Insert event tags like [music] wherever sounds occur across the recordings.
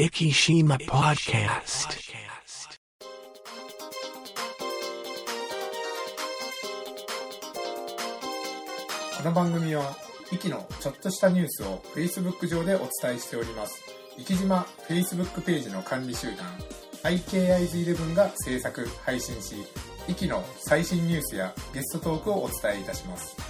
Ikishima Podcast. この番組は、イキのちょっとしたニュースを Facebook 上でお伝えしております。イキ島 Facebook ページの管理集団、IKIs11 が制作、配信し、イキの最新ニュースやゲストトークをお伝えいたします。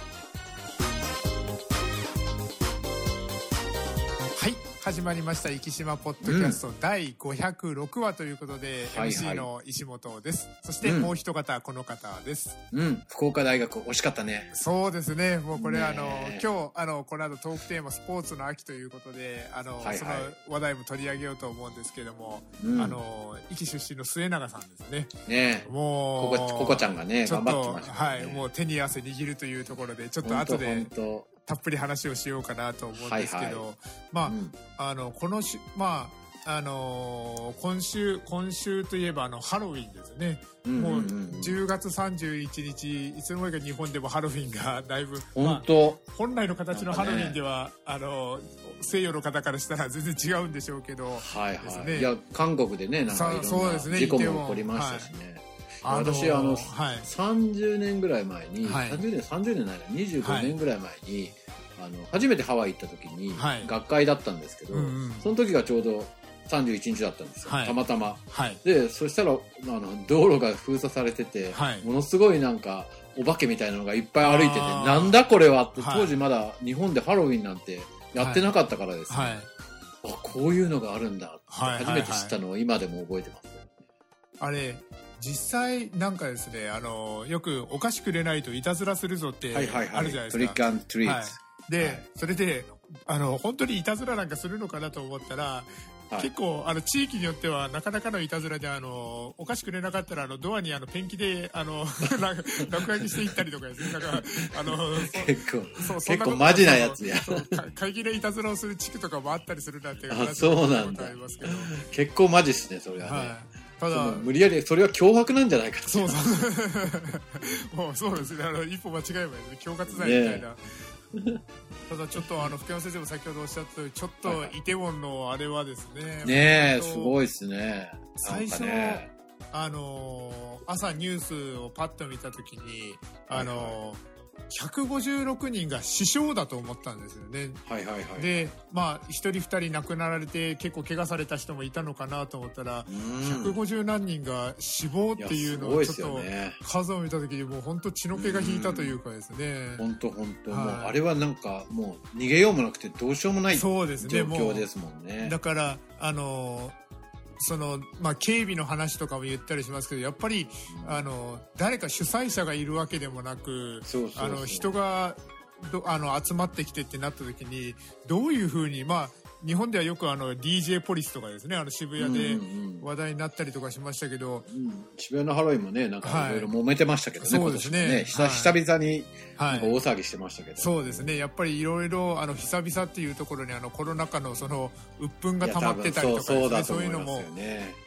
始まりました「生島ポッドキャスト」第506話ということで、はいはい。MC の石本です。そしてうん。もう一方この方です、うん、福岡大学惜しかったね。そうですね。もうこれ、あの今日あのこの後トークテーマ「スポーツの秋」ということであの、はいはい。その話題も取り上げようと思うんですけども、うん。あの壱岐出身の末永さんですね。ねもうここちゃんがねちょっと頑張ってましたね。はいもう手に汗握るというところでちょっと後で。たっぷり話をしようかなと思うんですけど、はいまあ、うん。あのこのしまああのー今週今週といえばあのハロウィンですね、うんもううんうん10月31日いつの間にか日本でもハロウィンがだいぶ、まあ、本当。本来の形のハロウィンでは、あの西洋の方からしたら全然違うんでしょうけど。はいはい。ですね。いや韓国でねなんかいろんなそうそうですね。事故も起こりましたしね。あのー私あのはい。30年ぐらい前に、はい。30年30年ないな25年ぐらい前に、あの初めてハワイ行った時に、はい。学会だったんですけど、うんうん。その時がちょうど31日だったんですよ、はい。たまたま。はい。でそしたらあの道路が封鎖されてて、はい。ものすごいなんかお化けみたいなのがいっぱい歩いててなんだこれはって、はい。当時まだ日本でハロウィンなんてやってなかったからですね、はい。あこういうのがあるんだってはいはい初めて知ったのを今でも覚えてます、あれ実際なんかですねあのよくお菓子くれないといたずらするぞってあるじゃないトリッですか。クアントリーはい。ト、で、はい。それであの本当にいたずらなんかするのかなと思ったら、はい。結構あの地域によってはなかなかのいたずらであのお菓子くれなかったらあのドアにあのペンキであの [laughs] 落書きしていったりとかですね。なんかあのそ結構そ結構マジなやつや。会議でいたずらをする地区とかもあったりするなんてあ話をそうなんだ。聞いたことありますけど。結構マジっすねそれはね、はいただ無理やりそれは脅迫なんじゃないかそうそう。[laughs] もうそうですね。あの一歩間違えばいい。恐喝罪みたいな。ただちょっとあの福山先生も先ほどおっしゃった通りちょっとはいはいイテウォンのあれはですね。ねえすごいっすね最初ねあのー朝ニュースをパッと見たときにあのー156人が死傷だと思ったんですよね。はいはいはいでまあ一人二人亡くなられて結構怪我された人もいたのかなと思ったら、うん150何人が死亡っていうのをちょっとね数を見た時にもう本当血の気が引いたというかですね。本当本当、はいもうあれはなんかもう逃げようもなくてどうしようもない状そうですね。もう況ですもんね。だからあのそのまあ警備の話とかも言ったりしますけどやっぱりあの誰か主催者がいるわけでもなく人がどあの集まってきてってなった時にどういうふうにまあ日本ではよくあの DJ ポリスとかですねあの渋谷でうんうんうん。話題になったりとかしましたけど、うん。渋谷のハロウィンもねなんかはい。いろいろ揉めてましたけどね、そうですね。ね。久々に大い。騒ぎしてましたけど、そうですね。やっぱりいろいろあの久々っていうところにあのコロナ禍のその鬱憤が溜まってたりとか多分そうそうね。そういうのも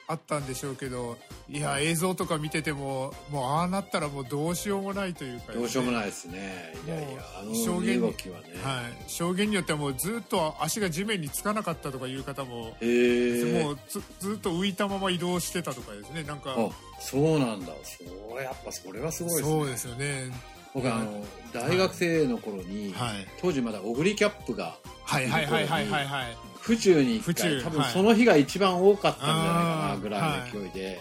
あったんでしょうけどいや映像とか見ててももうああなったらもうどうしようもないというか、どうしようもい、ないですね。いやいやあの証言動きはね、はい、証言によってはもうずっと足が地面につかなかったとかいう方も、へえ。もうずずっと浮いたまま移動してたとかですね。なんかあそうなんだ。それやっぱそれはすごいですね。そうですよね僕あの大学生の頃に、はい。当時まだオグリキャップがはいはいはいはいはいはい。府中に府一回多分その日が一番多かったんじゃないかなぐらいの勢いで、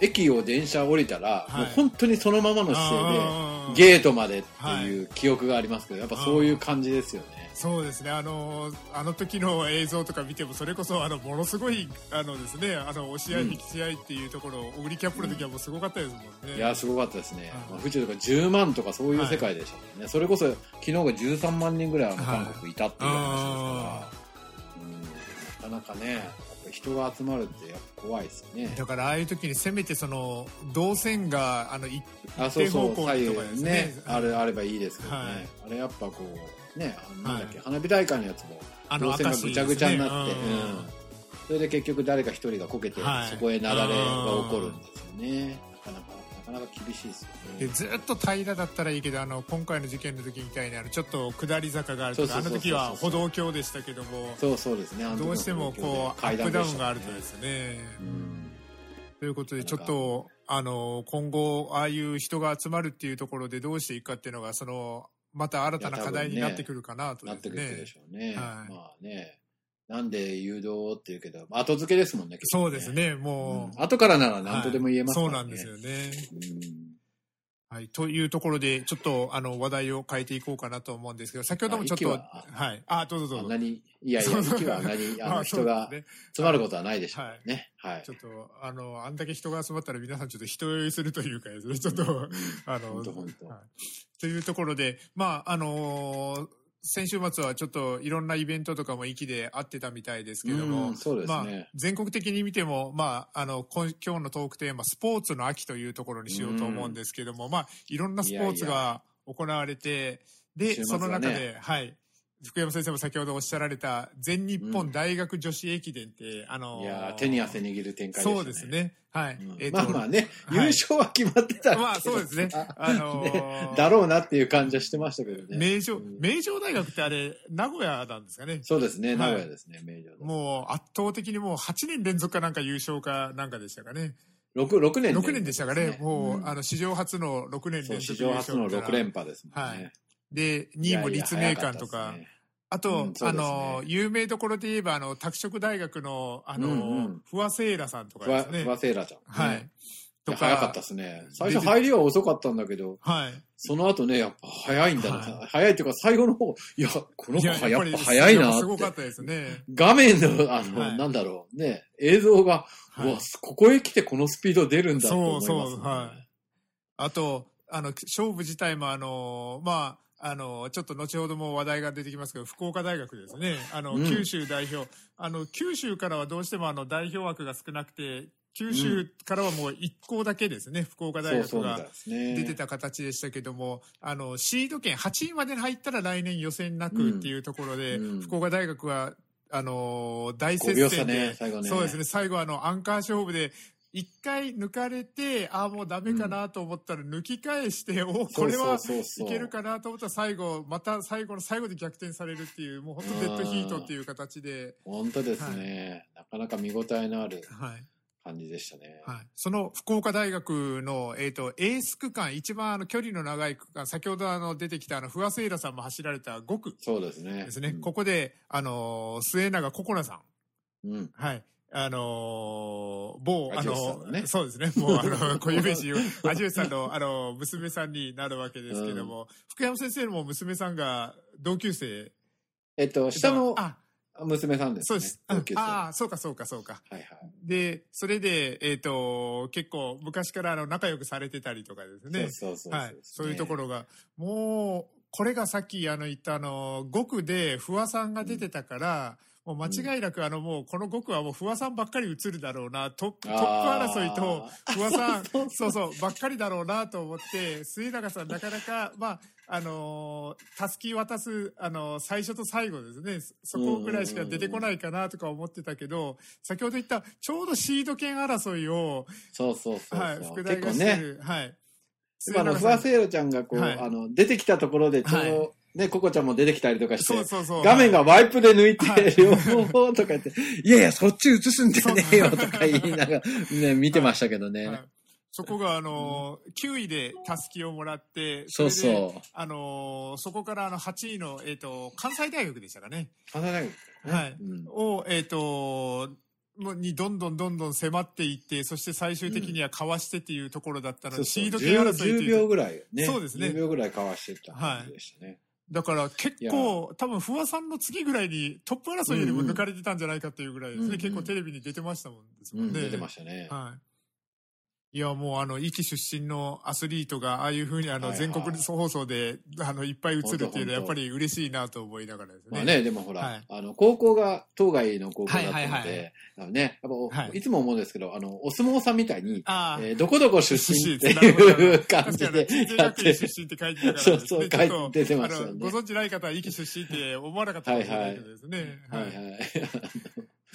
駅を電車降りたら、はい。もう本当にそのままの姿勢でゲートまでっていう記憶がありますけどやっぱそういう感じですよね。そうですね。あのあの時の映像とか見てもそれこそあのものすごいあのですねあの押し合いうん。引き試合っていうところオグリキャップの時はもうすごかったですもんね、いやすごかったですね、はい。まあ、府中とか10万とかそういう世界でしたもんね、それこそ昨日が13万人ぐらいあの韓国いたっていう話ですあから、うん、なかなかね人が集まるってやっぱ怖いですよね。だからああいう時にせめてその動線があの一定方向にとかですね。ね。あれあればいいですけどね、はい。あれやっぱこうねあのなんだっけ、はい花火大会のやつもあの動線がぐちゃぐちゃになって、赤信ですねうん。それで結局誰か一人がこけて、はい。そこへ雪崩が起こるんですよね。なかなかかなか厳しいですよでね。ずっと平らだったらいいけどあの今回の事件の時みたいにあのちょっと下り坂があるとかあそうそうそうそう。の時は歩道橋でしたけどもそうそうですね。あの時のどうしてもこうアップダウンがあるとですね。うん。ということでちょっとあの今後ああいう人が集まるっていうところでどうしていくかっていうのがそのまた新たな課題になってくるかなとなってくるでねしょうね。はいまあね。なんで誘導っていうけど、後付けですもんね。結局そうです。ねもう、うん後からなら何とでも言えますからね。はいそうなんですよね。うんはい、というところで、ちょっとあの話題を変えていこうかなと思うんですけど、先ほどもちょっと、ははい、あ、どうぞどうんぞ。あなに、いやいや、息はあんなに、あまの、人が詰まることはないでしょう。ね。はい。ち。ょっと、あの、あんだけ人が集まったら皆さんちょっと人酔いするというかちょっと、あの、というところで、まあ、あのー先週末はちょっといろんなイベントとかも息であってたみたいですけども、うんね。まあ、全国的に見ても、まあ、あの今今日のトークテーマスポーツの秋というところにしようと思うんですけども、まあ、いろんなスポーツいやいが行われてで、そ週末はね。の中で、はい、福山先生も先ほどおっしゃられた全日本大学女子駅伝って、あのーいやー手に汗握る展開でしたね。そうですね。はい。うんえーとまあまあね、はい優勝は決まってたまあそうですね。[laughs] あのーねだろうなっていう感じはしてましたけどね。名城、うん名城大学ってあれ、名古屋なんですかね？そうですね、はい名古屋ですね、名城もう圧倒的にもう8年連続かなんか優勝かなんかでしたかね？六六年6年でしたかね？もう、んあの、史上初の6年連続優上初の勝みたいな6連覇ですもんね。はいで、2位も立命館とか、あと、うんねあの、有名どころで言えば、あの、拓殖大学の、あの、うんうん不破聖衣来さんとかですね。ふわセーラちゃん。はい。いとや早かったですね。最初入りは遅かったんだけど、はい。その後ね、やっぱ早いんだな。は早いっていうか最後の方、いや、この子いはやっりぱ早いなやっぱす。ごかったですね。画面の、あの、はいなんだろう、ね、映像が、はいうわ、ここへ来てこのスピード出るんだって思います、ね。そうそうはいあと、あの、勝負自体も、あの、まあ、あの、ちょっと後ほども話題が出てきますけど、福岡大学ですね。あの、うん九州代表。あの、九州からはどうしてもあの、代表枠が少なくて、九州からはもう一校だけですね、福岡大学が。出てた形でしたけども、あの、シード権8位までに入ったら来年予選なくっていうところで、うん福岡大学は、あの、大接5秒差戦で、ね、ね。そうですね、最後あの、アンカー勝負で、一回抜かれて、ああ、もうダメかなと思ったら抜き返して、おこれはいけるかなと思ったら最後、また最後の最後で逆転されるっていう、もう本当デッドヒートっていう形で、本当ですね、なかなか見応えのあるはい。感じでしたね。はい。その福岡大学の、えっ、と、エース区間、一番あの距離の長い区間、先ほどあの出てきたあの、不破聖衣来さんも走られた5区そうですね。ですね。うんここで、あのー末永心菜さん。うん。はい。あのー某、あののねそうですね。もう、あの、小指氏、アジュさんの、あの、娘さんになるわけですけども、福山先生も娘さんが同級生。えっと、下のあ、娘さんですね。そうです。ああー、そうか、そうか、そうか。いはい。で、それで、えっ、と、結構、昔からあの、仲良くされてたりとかですね。そうそうそうはい。そういうところが、もう、これがさっきあの言ったあの、5区で不破さんが出てたから、もう間違いなくあのもうこの5区はもう不破さんばっかり映るだろうな、トップ、トップ争いと不破さん、そうそう、ばっかりだろうなと思って、末永さんなかなか、まあ、あのー、たすき渡す、あのー最初と最後ですね、そこぐらいしか出てこないかなとか思ってたけど、先ほど言った、ちょうどシード権争いを、そうそうそうそう。はい、副大結構ね、がしてる、はい。今あの、ふわせいろちゃんがこう、はい。あの、出てきたところで、ちょうど、はね、ココちゃんも出てきたりとかして、そうそうそう。画面がワイプで抜いて、はい両方とか言って、[laughs] いやいや、そっち映すんじゃねえよとか言いながら、ね、見てましたけどね。はいそこが、あのー、9位でたすきをもらって、そうれでそう。あのーそこからあの8位の、えっ、と、関西大学でしたかね。花大学ねはいうんを、えっ、と、もうにどんどんどんどん迫っていって、そして最終的にはかわしてっていうところだったので、そうそうシード権争いと 10, 10いう秒ぐらいね。そうですね10秒ぐらいかわしてた感じでしたね。だから結構、多分、不破さんの次ぐらいにトップ争いよりも抜かれてたんじゃないかっていうぐらいですね。うんうん結構テレビに出てましたもんですうん、もんね。出てましたね。はい。いや、もうあの、壱岐出身のアスリートが、ああいうふうにあの、全国放送で、あの、いっぱい映るっていうのは、やっぱり嬉しいなと思いながらですね。まあね、でもほら、はい。あの、高校が当該の高校だったので、はいはいはい。あのね、やっぱいい、つも思うんですけど、あの、お相撲さんみたいに、えーどこどこ出身っていう [laughs] 感じでやって出、身って書いてたから。そうそう書いて出てましたご存知ない方は、壱岐出身って思わなかったかもしれないけどですね。はい。はい。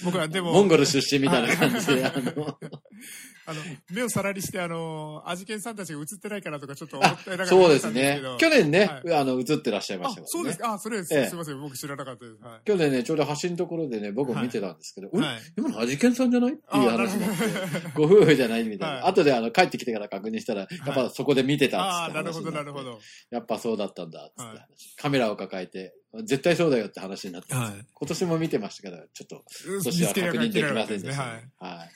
僕はでも、モンゴル出身みたいな感じで、あの、[laughs] あの、目をさらりして、あの、アジケンさんたちが映ってないかなとかちょっと思ってながらそうですね。去年ね、はいあの、映ってらっしゃいまあしたからね。そうですか。あ、それです。ええすいません。僕知らなかったです。はい。去年ね、ちょうど橋のところでね、僕も見てたんですけど、うんはい今の味健さんじゃない？っていう話になって、ご夫婦じゃないみたいな。はい後であの帰ってきてから確認したら、やっぱそこで見てたああ、っつってなるほど、なるほど。やっぱそうだったんだってカメラを抱えて、絶対そうだよって話になって、はい。今年も見てましたけど、ちょっと、年は確認できませんですね。でしたはいね。。はい。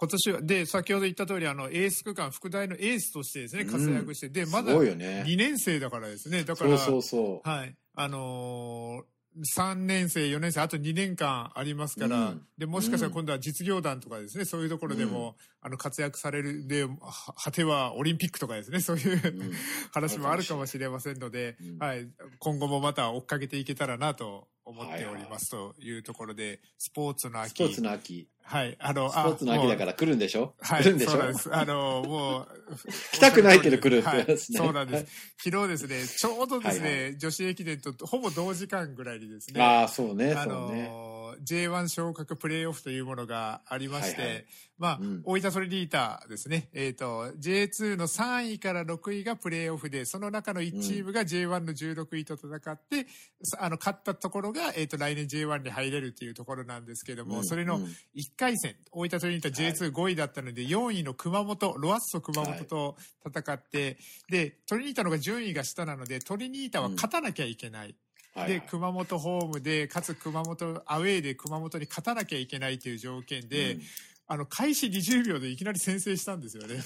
今年は、で、先ほど言った通り、あの、エース区間、副大のエースとしてですね、うん活躍して、で、ますだごいよね。2年生だからですね。だから、そうそう。はい。あのー3年生、4年生、あと2年間ありますから、うんで、もしかしたら今度は実業団とかですね、そういうところでも、あの、活躍される、で、は果てはオリンピックとかですね、[laughs] そういう、うん話もあるかもしれませんので、うんはい。今後もまた追っかけていけたらなと思っておりますというところで、スポーツの秋。スポーツの秋。はい。あの、スポーツの秋だから来るんでしょ？来るんでしょ？そうです。あの、もう。[laughs] 来たくないけど来るってはいそうなんです。昨日ですね、ちょうどですね、はい女子駅伝とほぼ同時間ぐらいにですね、ああ、そうね、あそうね。のー J1 昇格プレーオフというものがありまして、はいはい。まあ、うん。大分トリニータですね、えっ、と、J2 の3位から6位がプレーオフで、その中の1チームが J1 の16位と戦って、さあの、勝ったところが、えっ、と、来年 J1 に入れるっていうところなんですけども、うんそれのうん1回戦、大分トリニータ J25 位だったので、4位の熊本、ロアッソ熊本と戦って、で、トリニータの方が順位が下なので、トリニータは勝たなきゃいけない。ではいはい。熊本ホームでかつ熊本アウェーで熊本に勝たなきゃいけないという条件で、うん。あの開始20秒でいきなり先制したんですよね。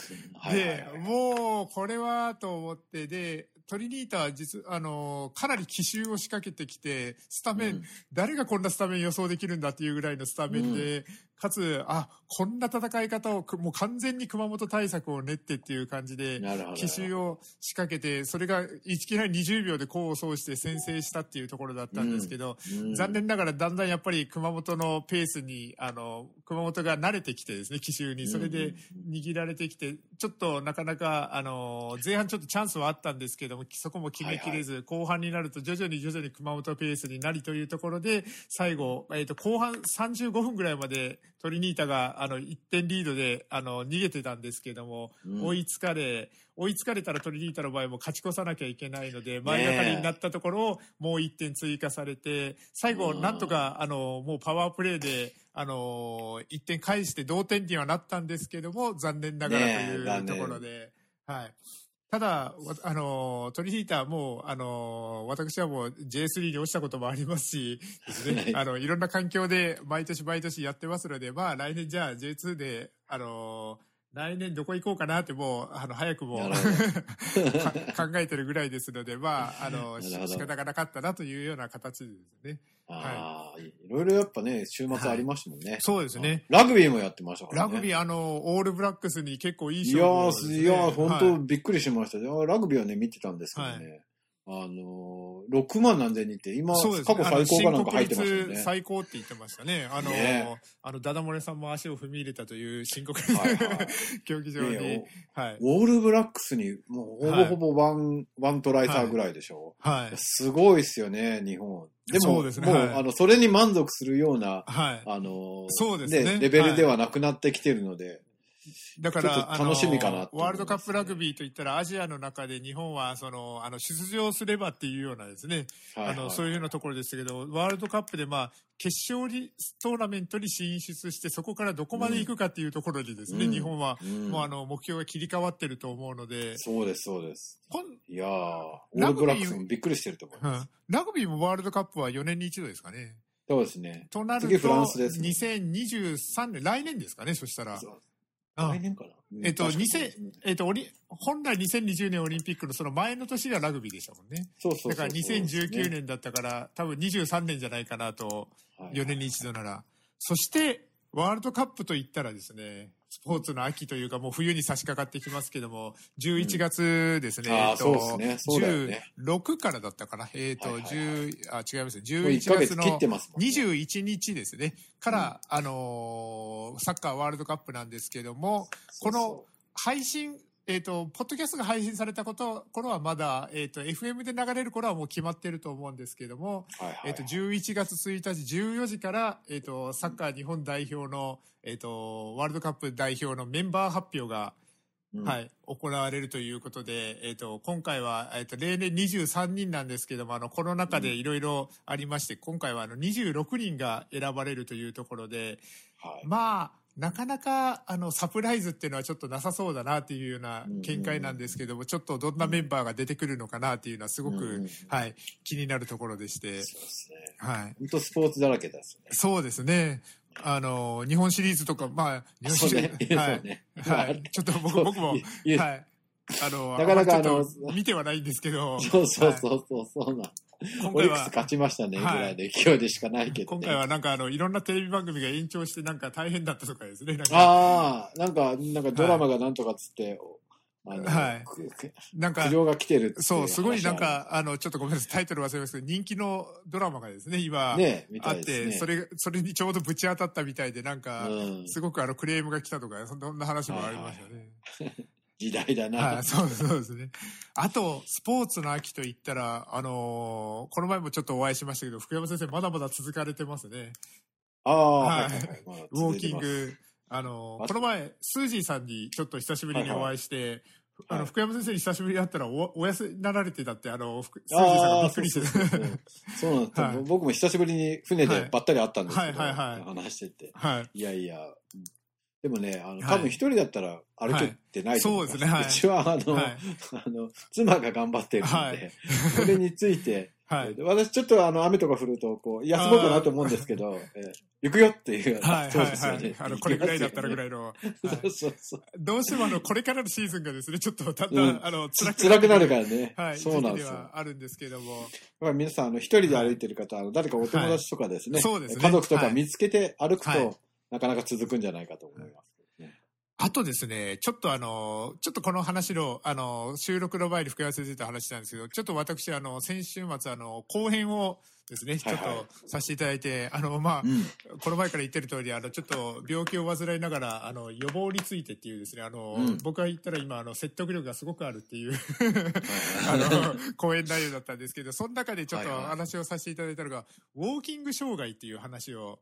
でもうこれはと思ってでトリニータは実あのかなり奇襲を仕掛けてきてスタメン、うん。誰がこんなスタメン予想できるんだっていうぐらいのスタメンで、かつあこんな戦い方をくもう完全に熊本対策を練ってっていう感じで。奇襲を仕掛けてそれがいきなり20秒で功を奏して先制したっていうところだったんですけど、うん。残念ながらだんだんやっぱり熊本のペースにあの熊本が慣れてきてですね奇襲に。それで握られてきてちょっとなかなかあの前半ちょっとチャンスはあったんですけどもそこも決めきれず、後半になると徐々に徐々に熊本ペースになりというところで最後、えー、と後半35分ぐらいまでトリニータがあの1点リードであの逃げてたんですけども、うん。追いつかれ追いつかれたらトリニータの場合も勝ち越さなきゃいけないので前がかりになったところをもう1点追加されて最後うん。なんとかあのもうパワープレーであの1点返して同点にはなったんですけども残念ながらというところで、はい。ただ、わあの、トリニータはもう、あの、私はもう J3 に落ちたこともありますし、ですね、はい。あの、いろんな環境で毎年毎年やってますので、まあ来年じゃあ J2 で、あの、来年どこ行こうかなってもう、あの、早くも [laughs] 考えてるぐらいですので、まあ、あの、仕方がなかったなというような形ですね。ああ、いろいろやっぱね、週末ありましたもんね。そうですね。ラグビーもやってましたからね。ラグビー、あの、オールブラックスに結構いいいや勝負ね、ー、いやー、本当、はいびっくりしました。いやラグビーはね、見てたんですけどね。あのー、6万何千人って、今、そうです過去最高かなんか入ってましたよね。最高って言ってましたね。あの、ねあの、ダダ漏れさんも足を踏み入れたという新国はいはい [laughs] 競技場にや。はい。オールブラックスに、もうほぼほぼワン、ワントライ差ぐらいでしょ？はい。すごいっすよね、日本。でも、そうですねもう、はいあの、それに満足するような、はい。あのーそうですねレベルではなくなってきてるので、だから、楽しみかなワールドカップラグビーといったら、アジアの中で日本は、その、あの、出場すればっていうようなですね、はいはいあの、そういうようなところですけど、ワールドカップで、まあ、決勝にトーナメントに進出して、そこからどこまで行くかっていうところでですね、うん日本は、うんもうあの、目標が切り替わってると思うので、そうです、そうです。いやー、オールブラックスもびっくりしてると思います。うんラグビーもワールドカップは4年に一度ですかね。そうですね。となると、次フランスですね2023年、来年ですかね、そしたら。そうあ来年かな？えっと、確かに。2000えっと、オリ本来2020年オリンピックのその前の年がラグビーでしたもんね。そうそうそうだから2019年だったから、多分23年じゃないかなと、4年に一度なら。そして、ワールドカップといったらですね、スポーツの秋というか、もう冬に差し掛かってきますけども、11月ですね、うんえっと、そうですね。そうだよね。16からだったかな、えっ、と、はいはい10あ、違います。ね、もう1 11ヶ月の月切ってますもんね。21日ですね、から、あのーサッカーワールドカップなんですけども、この配信えっ、と、ポッドキャストが配信されたこと、頃はまだ、えっ、と、FM で流れる頃はもう決まってると思うんですけども、はいはいえっ、と、11月1日14時から、えっ、と、サッカー日本代表の、えっ、と、ワールドカップ代表のメンバー発表が、うん。はい、行われるということで、えっ、と、今回は、えっ、と、例年23人なんですけども、あの、コロナ禍でいろいろありまして、今回はあの、26人が選ばれるというところで、はい。まあ、なかなか、あの、サプライズっていうのはちょっとなさそうだなっていうような見解なんですけども、ちょっとどんなメンバーが出てくるのかなっていうのはすごく、うんはい、気になるところでして、そうですね。はい。本当スポーツだらけですね。そうですね。あの、日本シリーズとか、まあ、日本シリーズ、はいはい。ちょっと僕も、はい。あの、なかなかあんまりちょっあと見てはないんですけど、そうそうはいそうそう、そうなん。今回はオリックス、勝ちましたね、ぐはいらいで勢いでしかないけどね。今回はなんかあの、いろんなテレビ番組が延長してなんか大変だったとかですね。なんか、ああ、なんか、なんかドラマがなんとかっつって、はいくくなんかが来てるそう、すごいなん話か、あの、ちょっとごめんなさい、タイトル忘れましたけど、人気のドラマがですね、今、ね、みあって。それ、それにちょうどぶち当たったみたいで、なんか、うんすごくあの、クレームが来たとか、そんな話もありましたね。時代だな。はい、そうそうですね。あと、スポーツの秋と言ったら、あのーこの前もちょっとお会いしましたけど、福山先生まだまだ続かれてますね。ああ、はいウォーキング。あのーあこの前、スージーさんにちょっと久しぶりにお会いして、あの、はい福山先生に久しぶりに会ったらお、お休みになられてたって、あの、福さんがびっくりしてそうそうなんですよ、はい僕も久しぶりに船でばったり会ったんですけど、はいはいはい話してて。はい。いやいや、うんでもね、あの、はい多分一人だったら歩けてないと思。はいそうですねはいうちは、あの、はい。[laughs] あの、妻が頑張ってるんで、はいそれについて、はい。私ちょっとあの、雨とか降ると、こう、休もうかなと思うんですけど、えー行くよっていう、はいそうはいはいですよね。。あの、これぐらいだったらぐらい。いの。はいそうそうそう。どうしてもあの、これからのシーズンがですね、ちょっとだんだん、うんあの、辛く辛くなるかからね。はい、そうなんですあるんですけども。だ皆さん、あの、一人で歩いてる方、あの誰かお友達とかですね、はいそうですね家族とか見つけて歩くと、はいなかなか続くんじゃないかと思います。ねあとですね、ちょっとあの、ちょっとこの話の、あの、収録の前に福山先生と話したんですけど、ちょっと私、あの、先週末、あの、後編をですね、ちょっはいはいとさせていただいて、あの、まあ、うん。この前から言ってる通り、あの、ちょっと病気を患いながら、あの、予防についてっていうですね、あの、うん僕が言ったら今、あの、説得力がすごくあるっていう、ああの、講演内容だったんですけど、その中でちょっとはいはい話をさせていただいたのが、ウォーキング障害っていう話をうん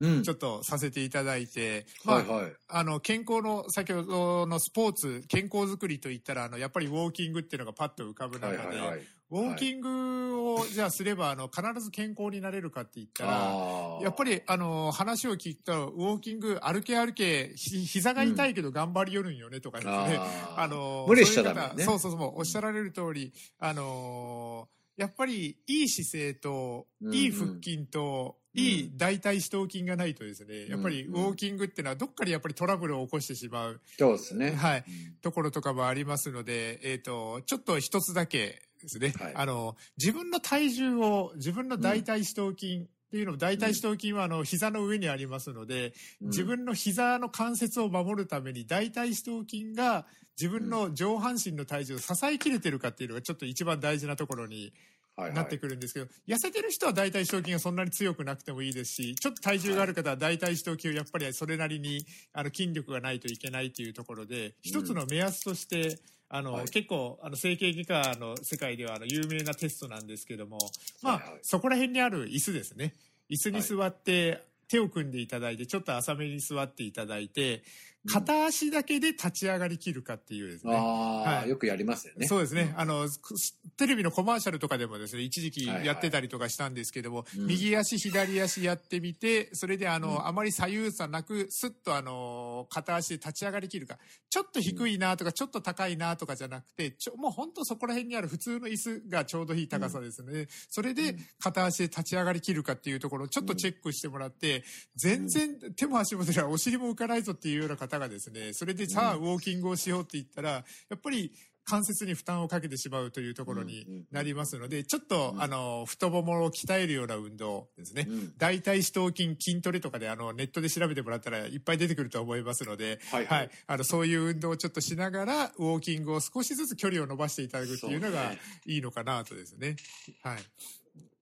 ちょっとさせていただいて、まあはいはい。あの、健康の、先ほどのスポーツ、健康づくりといったら、あの、やっぱりウォーキングっていうのがパッと浮かぶ中で、はいはいはい。ウォーキングを、じゃあすれば、あの、必ず健康になれるかって言ったら、やっぱり、あの、話を聞くと、ウォーキング、歩け歩け、ひ膝が痛いけど頑張りよるんよねとかですね。あの、無理しちゃダメね。そうそうそうおっしゃられる通り、あのやっぱり、いい姿勢と、いい腹筋と、うんいい大腿四頭筋がないとですね、やっぱりウォーキングっていうのはどっかでやっぱりトラブルを起こしてしまう、そうですね。はい、うん。ところとかもありますので、えっ、と、ちょっと一つだけですね、はい。あの、自分の体重を、自分の大腿四頭筋っていうのも、大腿四頭筋はあの、膝の上にありますので、うん。自分の膝の関節を守るために大腿四頭筋が自分の上半身の体重を支えきれてるかっていうのがちょっと一番大事なところになってくるんですけど、痩せてる人は大腿四頭筋がそんなに強くなくてもいいですし、ちょっと体重がある方は大腿四頭筋をやっぱりそれなりにあの筋力がないといけないというところで、一つの目安として、あの、はい。結構、あの、整形外科の世界では、あの、有名なテストなんですけども、まあ、はいはい。そこら辺にある椅子ですね。椅子に座って、手を組んでいただいて、ちょっと浅めに座っていただいて、片足だけで立ち上がりきるかっていうですね。はい。よくやりますよね。そうですね。あの、くテレビのコマーシャルとかでもですね、一時期はいはい。やってたりとかしたんですけども、うん。右足、左足やってみて、それであの、うん。あまり左右差なく、スッとあの、片足で立ち上がりきるか、ちょっと低いなとか、ちょっと高いなとかじゃなくて、ちょもう本当そこら辺にある普通の椅子がちょうどいい高さですね。それで片足で立ち上がりきるかっていうところをちょっとチェックしてもらって、全然手も足も出ない、お尻も浮かないぞっていうような方がですね、それでさあ、ウォーキングをしようって言ったら、やっぱり関節に負担をかけてしまうというところになりますので、ちょっと、うんあの、太ももを鍛えるような運動ですね。うん大腿四頭筋筋トレとかであのネットで調べてもらったらいっぱい出てくると思いますので、はいはいあのそういう運動をちょっとしながらウォーキングを少しずつ距離を伸ばしていただくっていうのがいいのかなとですね。はい。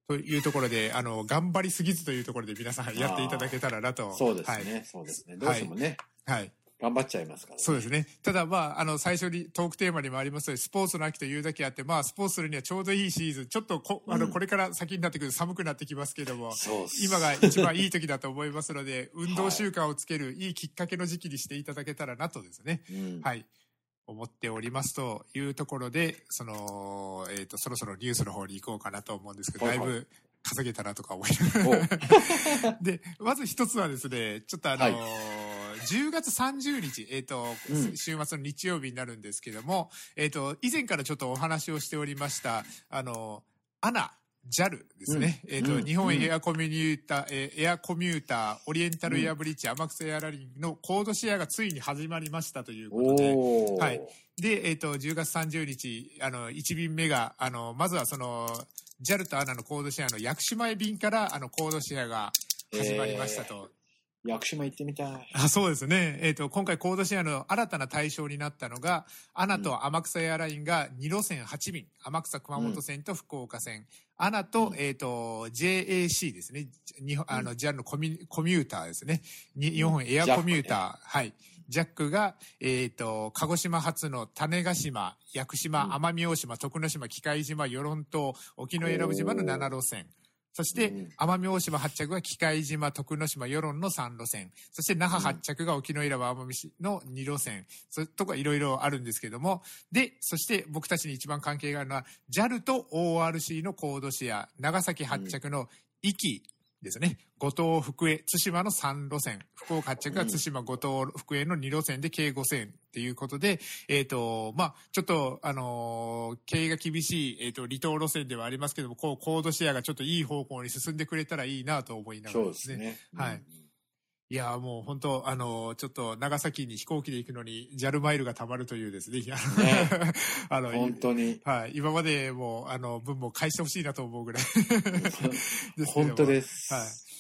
というところで、あの、頑張りすぎずというところで皆さんやっていただけたらなと。そうですね、そうですね。どうしてもね、はい。はい。頑張っちゃいますから、そうですね。ただ、まあ、あの、最初にトークテーマにもありますように、スポーツの秋というだけあって、まあ、スポーツするにはちょうどいいシーズン。ちょっとこ、あの、うんこれから先になってくると寒くなってきますけども、そうっす今が一番いい時だと思いますので、[laughs] 運動習慣をつけるいいきっかけの時期にしていただけたらなとですね。うんはい。思っておりますというところで、その、えっ、と、そろそろニュースの方に行こうかなと思うんですけど、だいぶ稼げたなとか思いながおら。[laughs] で、まず一つはですね、ちょっとあのーはい10月30日、えっ、と、うん。週末の日曜日になるんですけども、えっ、と、以前からちょっとお話をしておりました、あの、アナ、JAL ですね。えっ、と、うん。日本エアコミューター、えーエアコミューター、オリエンタルエアブリッジ、天草エアラリンのコードシェアがついに始まりましたということで、はい。で、えっ、と、10月30日、あの、1便目が、あの、まずはその、JAL と ANA のコードシェアの屋久島へ便から、あの、コードシェアが始まりましたと。屋久島行ってみたい。あそうですね。えっ、と、今回コードシェアの新たな対象になったのが、アナと天草エアラインが2路線8便、天草熊本線と福岡線、アナと、えっ、と、JAC ですね。日本、あの、JAL のコミュコミューターですね。に日本エアコミューター、はい。ジャックが、えっ、と、鹿児島発の種子島、屋久島、奄美大島、徳之島、喜界島、与論島、沖永良部島の7路線。そしてうん、奄美大島発着が喜界島、徳之島、与論の3路線。そして、那覇発着が沖永良部奄美市の2路線。それとかいろいろあるんですけども。で、そして僕たちに一番関係があるのは、JAL と ORC のコードシェア、長崎発着の壱岐ですね。五島、福江、対馬の3路線。福岡発着が対馬、五島、福江の2路線で計5線っていうことで、えっ、と、まあ、ちょっと、あのー経営が厳しい、えっ、と、離島路線ではありますけども、こう、コードシェアがちょっといい方向に進んでくれたらいいなと思いながそうらですね。ですね。はいいやーもう本当、あのーちょっと長崎に飛行機で行くのに JAL マイルが貯まるというですね。ね [laughs] あのうん。本当に。はい、今までもあの分も返してほしいなと思うぐらい [laughs] 本当です。はい。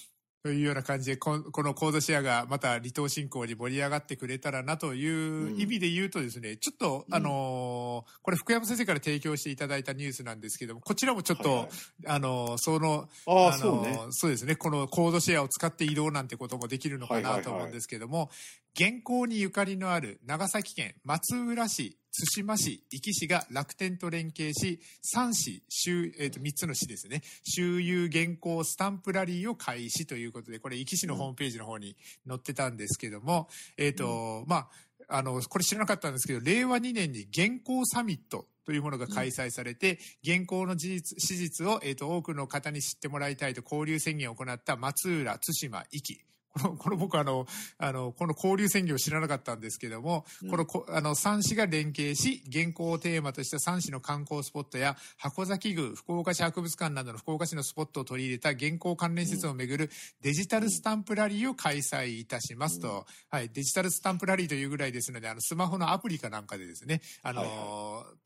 というような感じでこ、このコードシェアがまた離島振興に盛り上がってくれたらなという意味で言うとですね、ちょっと、うんあのーこれ福山先生から提供していただいたニュースなんですけども、こちらもちょっと、はいはいあのーその、ああ、のそうね。そうですね。このコードシェアを使って移動なんてこともできるのかはいはいはいなと思うんですけども、現行にゆかりのある長崎県松浦市、対馬市、壱岐市が楽天と連携し、3市、周えっ、と、3つの市ですね。周遊現行スタンプラリーを開始ということで、これ壱岐市のホームページの方に載ってたんですけども、えっ、と、まあ、あの、これ知らなかったんですけど、令和2年に現行サミットというものが開催されて、現行の事実、史実を、えっ、と、多くの方に知ってもらいたいと交流宣言を行った松浦、対馬、壱岐。この、この僕あの、あの、この交流宣言を知らなかったんですけども、うん。このこ、あの、三市が連携し、現行をテーマとした三市の観光スポットや、箱崎宮、福岡市博物館などの福岡市のスポットを取り入れた現行関連施設をめぐるデジタルスタンプラリーを開催いたしますと、はい、デジタルスタンプラリーというぐらいですので、あの、スマホのアプリかなんかでですね、あの、はい。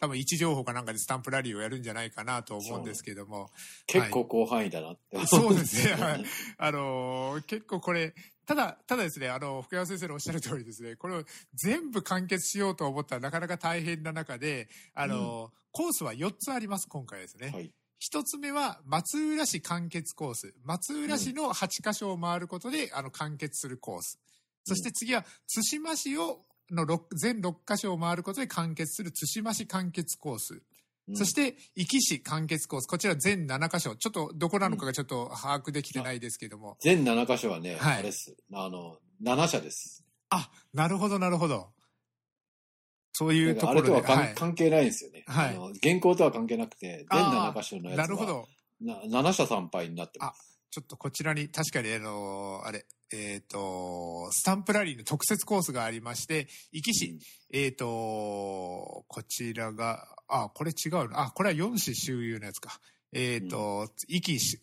多分位置情報かなんかでスタンプラリーをやるんじゃないかなと思うんですけども、結構広範囲だなって。そうですね。はい。あのー結構これ、ただ、ただですね、あの、福山先生のおっしゃる通りですね、これを全部完結しようと思ったらなかなか大変な中で、あのーコースは4つあります、今回ですね。はい。一つ目は松浦市完結コース。松浦市の8カ所を回ることで、あの、完結するコース。そして次は、対馬市を、の6全6カ所を回ることで完結する対馬市完結コース。うんそし、て、壱岐市完結コース。こちら全7カ所。ちょっと、どこなのかがちょっと把握できてないですけども。全7箇所はね、はいあれです。あの、7社です。あ、なるほど、なるほど。そういうだところで。あれとは関,、はい関係ないんですよね。はいあの現行とは関係なくて、全あー7箇所のやつは、なるほど。な7社参拝になってます。ちょっとこちらに、確かにあのあれ、えっ、と、スタンプラリーの特設コースがありまして、壱岐市、えっ、と、こちらが、あ、これ違うの。あ、これは4市周遊のやつか。えっ、と、壱岐市、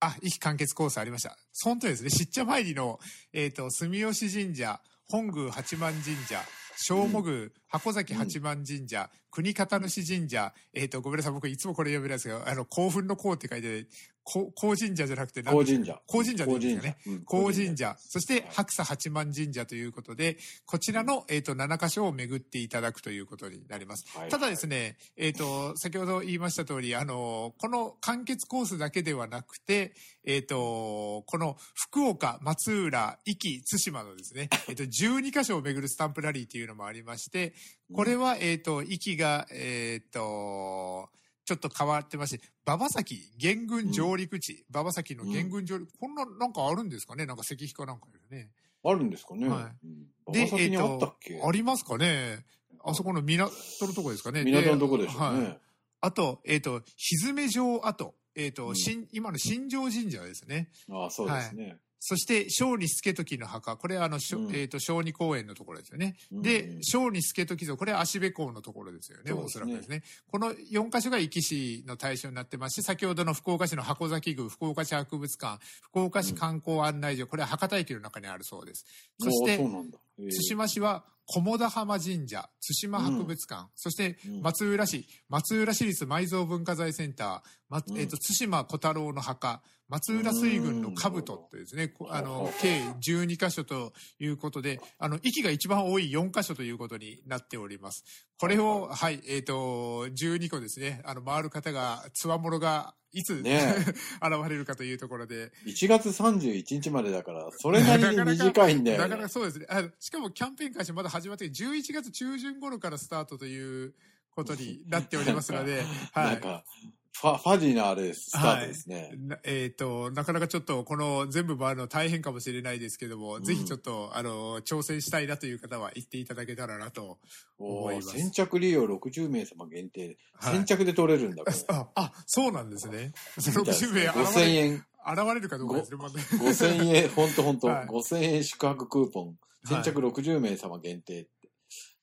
あ、壱岐完結コースありました。本当ですね、しっちゃ参りの、えっ、と、住吉神社、本宮八幡神社、正母宮、箱崎八幡神社、国方主神社、えっ、と、ごめんなさい、僕いつもこれ読めないですけど、あの、興奮の興って書いて、こ高神社じゃなくて何高神社。高神社でいいんですよね。うん高神社、そして白沙八幡神社ということで、こちらの、えっ、と、7箇所を巡っていただくということになります。はいただですね、えっ、と、先ほど言いました通り、あの、この完結コースだけではなくて、えっ、と、この福岡、松浦、壱岐、対馬のですね、[laughs] えっ、と、12箇所を巡るスタンプラリーというのもありまして、これは、えっ、と、壱岐が、えっ、と、ちょっと変わってまして、馬場崎元軍上陸地、馬場崎の元軍上陸、こんな、なんかあるんですかね？なんか石碑かなんかですね。あるんですかね？はうんで馬場先にあったっけ、ありますかね？あそこの港のとこですかね？港のとこでしょうね。はい。あと、えっ、と、ひずめ城跡。えっ、と、うん新、今の新庄神社ですね。ああ、そうですね。そして、小児助時の墓。これあの、うんえっ、と、小児公園のところですよね。うんで、小児助時像。これは足部港のところですよね。おそらくですね。この4カ所が壱岐市の対象になってますし、先ほどの福岡市の箱崎宮、福岡市博物館、福岡市観光案内所。これは博多駅の中にあるそうです。そして対馬市は菰田浜神社、対馬博物館、そしてうん。松浦市、松浦市立埋蔵文化財センター、まうん。えっと対馬小太郎の墓、松浦水軍の兜とですね、こあの計12箇所ということで、あの域が一番多い4箇所ということになっております。これを、はい、えっ、と、12個ですね、あの、回る方が、つわものが、いつ、ね [laughs] 現れるかというところで、1月31日までだから、それなりに [laughs] 短いんだよ、ね。なかなかそうですね。あしかもキャンペーン開始まだ始まって、11月中旬頃からスタートということになっておりますので、[laughs] はい。なんか、ファ、ファジーなあれです、スタートですね。なえっ、と、なかなかちょっとこの全部回るの大変かもしれないですけども、んぜひちょっと、あの、挑戦したいなという方は行っていただけたらなと思います。先着利用60名様限定。はい先着で取れるんだ。[laughs] あ、あ、そうなんですね。そのみたいです60名5000現れ円、現れるかどうかですね、まだ5000円、ほんとほんと、はい5000円宿泊クーポン、先着60名様限定って。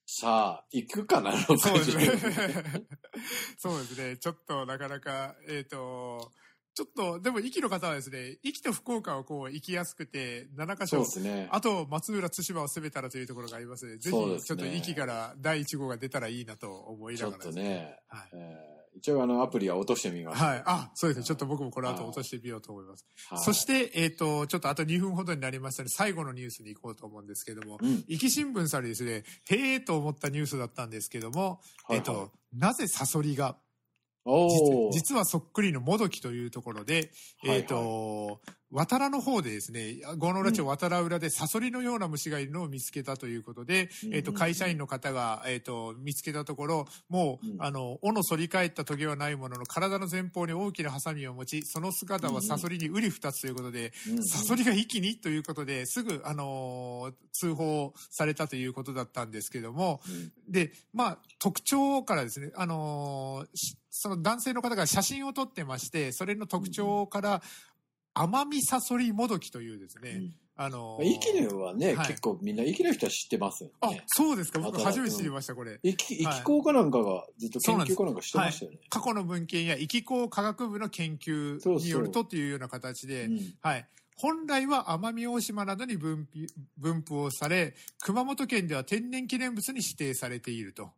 さあ、行くかな、60そうですね。[laughs] そうですね。ちょっとなかなか、えっ、と、ちょっと、でも、壱岐の方はですね、壱岐と福岡はこう、行きやすくて、7箇そう所で、すね。あと、松浦、対馬を攻めたらというところがありますので、ぜひ、ちょっと壱岐から第1号が出たらいいなと思いちょっながらですとね、はい。えー一応あのアプリは落としてみました。はい。あ、そうですね。ちょっと僕もこの後落としてみようと思います。はいそして、えっ、と、ちょっとあと2分ほどになりましたので、最後のニュースに行こうと思うんですけども、うん。壱岐新聞さんにですね、へえと思ったニュースだったんですけども、はいはいえっ、と、なぜサソリが実実はそっくりのもどきというところで、はいはいえっ、と、渡良の方でですね、郷野浦町渡良浦でサソリのような虫がいるのを見つけたということで、うん。えっ、と、会社員の方が、えっ、と、見つけたところ、もう、うん。あの、尾の反り返ったトゲはないものの、体の前方に大きなハサミを持ち、その姿はサソリに瓜二つということで、うんサソリが一気にということで、すぐ、あのー通報されたということだったんですけども、うん。で、まあ、特徴からですね、あのその男性の方が写真を撮ってまして、それの特徴から、アマミサソリモドキというですね、うんあのー息のはね、はい結構みんな息の人は知ってますよあね。、そうですか。僕初めて知りました、これ。息、はい息工かなんかがずっと研究かなんかしてましたよね。過去の文献や、気候科学部の研究そうそうによるとっていうような形で、うんはい。本来は奄美大島などに分布分布をされ、熊本県では天然記念物に指定されていると。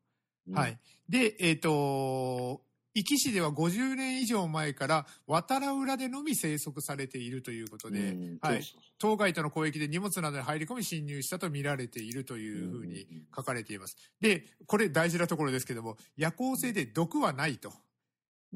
うんはい。で、えっ、と、壱岐市では50年以上前から渡良浦でのみ生息されているということで、うんはい。当該との交易で荷物などに入り込み侵入したと見られているというふうに書かれています。で、これ大事なところですけども、夜行性で毒はないと。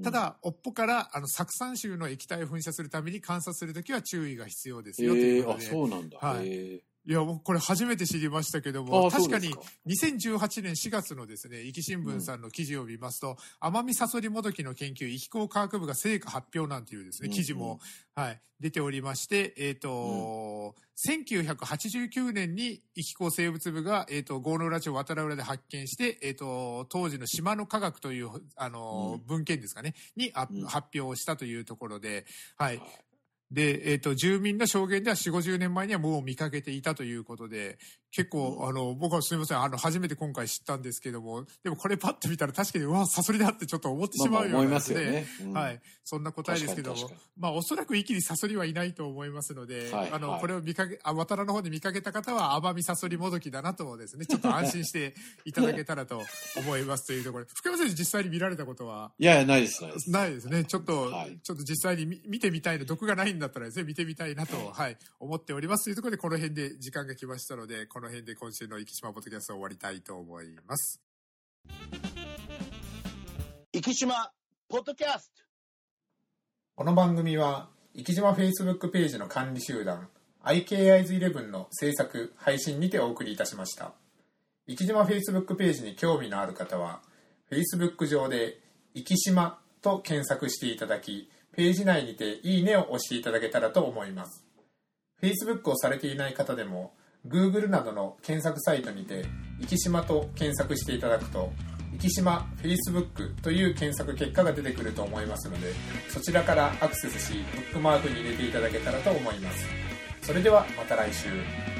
た、だ、尾っぽからあの酢酸臭の液体を噴射するために観察するときは注意が必要ですえよということで。そうなんだ。はいえいや、僕これ初めて知りましたけどーも、確かにですか2018年4月のですね、壱岐新聞さんの記事を見ますと、奄美サソリモドキの研究、壱岐工科学部が成果発表なんていうですね、うん記事も、はい、出ておりまして、えっ、と、1989年に壱岐工生物部が、えっ、と、郷野浦町渡良浦で発見して、えっ、と、当時の島の科学という、あの、うん。文献ですかね、にあ、うん。発表したというところで、はい。で、えっ、と、住民の証言では4、50年前にはもう見かけていたということで、結構、あの、僕はすみません、あの、初めて今回知ったんですけども、でもこれパッと見たら確かに、うわ、サソリだってちょっと思ってしまうようなまあまあ思いますよね。うん。はい。そんな答えですけどもまあ、おそらく息にサソリはいないと思いますので、あの、はい。はいこれを見かけ、あ、渡良の方で見かけた方は、アマミサソリもどきだなとですね、ちょっと安心していただけたらと思いますというところ。で、福山先生実際に見られたことは？いやいや、ないです、ないです。ないですね。ちょっと、はい。ちょっと実際に見見てみたいの、毒がないんだったらですね、見てみたいなと、はい、思っておりますというところで、この辺で時間が来ましたので、この辺で今週の生島ポッドキャストを終わりたいと思います。生島ポッドキャストこの番組は、生島 Facebook ページの管理集団、IKIs11 の制作、配信にてお送りいたしました。生島 Facebook ページに興味のある方は、Facebook 上で、生島と検索していただき、ページ内にていいねを押していただけたらと思います。Facebook をされていない方でも、Google などの検索サイトにて、生島と検索していただくと、生島 Facebook という検索結果が出てくると思いますので、そちらからアクセスし、ブックマークに入れていただけたらと思います。それではまた来週。